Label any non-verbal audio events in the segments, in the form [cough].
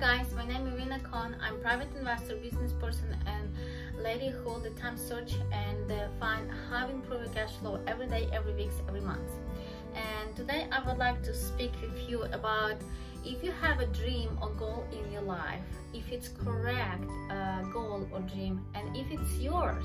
Khan. I'm private investor, business person, and lady who the time search and uh, find how improve cash flow every day, every week, every month. And today I would like to speak with you about if you have a dream or goal in your life, if it's correct uh, goal or dream, and if it's yours,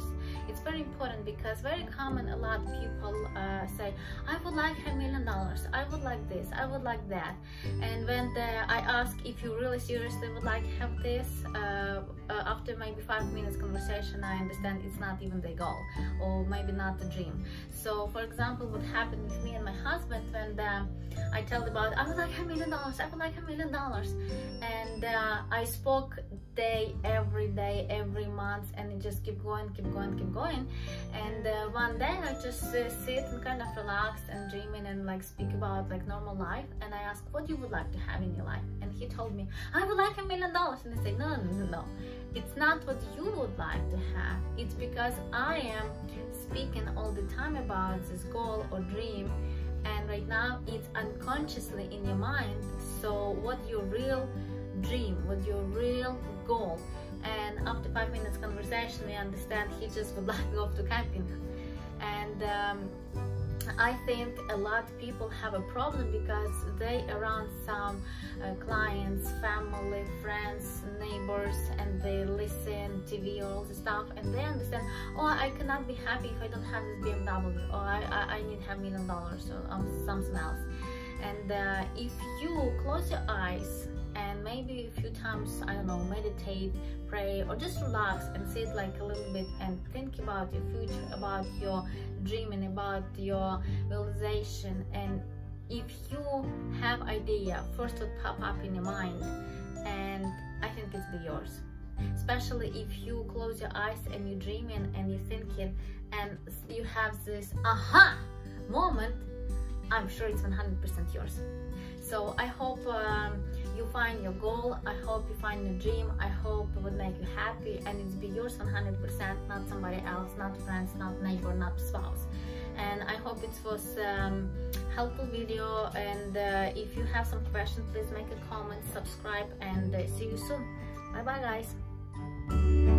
it's very important because very common a lot of people uh, say, I would like a million dollars, I would like this, I would like that. And when the, I ask if you really seriously would like have this, uh, uh, after maybe five minutes conversation, I understand it's not even the goal or maybe not the dream. So for example, what happened with me and my husband when the, I told about, I would like a million dollars, I would like a million dollars. And uh, I spoke day, every day, every month, and it just keep going, keep going, keep going. And uh, one day I just uh, sit and kind of relax and dreaming and like speak about like normal life. And I ask, what you would like to have in your life? And he told me, I would like a million dollars. And I say, no, no, no, no. It's not what you would like to have. It's because I am speaking all the time about this goal or dream and right now it's unconsciously in your mind so what your real dream what your real goal and after five minutes conversation we understand he just would [laughs] like to go to camping and um, I think a lot of people have a problem because they around some uh, clients, family, friends, neighbors, and they listen TV or all the stuff, and they understand. Oh, I cannot be happy if I don't have this BMW, or I, I, I need have million dollars or um, something else. And uh, if you close your eyes maybe a few times I don't know meditate pray or just relax and sit like a little bit and think about your future about your dreaming about your realization. And if you have idea first would pop up in your mind and I think it's be yours. Especially if you close your eyes and you're dreaming and you're thinking and you have this aha moment I'm sure it's 100% yours. So I hope um, you find your goal. I hope you find your dream. I hope it would make you happy and it's be yours 100%, not somebody else, not friends, not neighbor, not spouse. And I hope it was um, helpful video. And uh, if you have some questions, please make a comment, subscribe, and uh, see you soon. Bye bye, guys.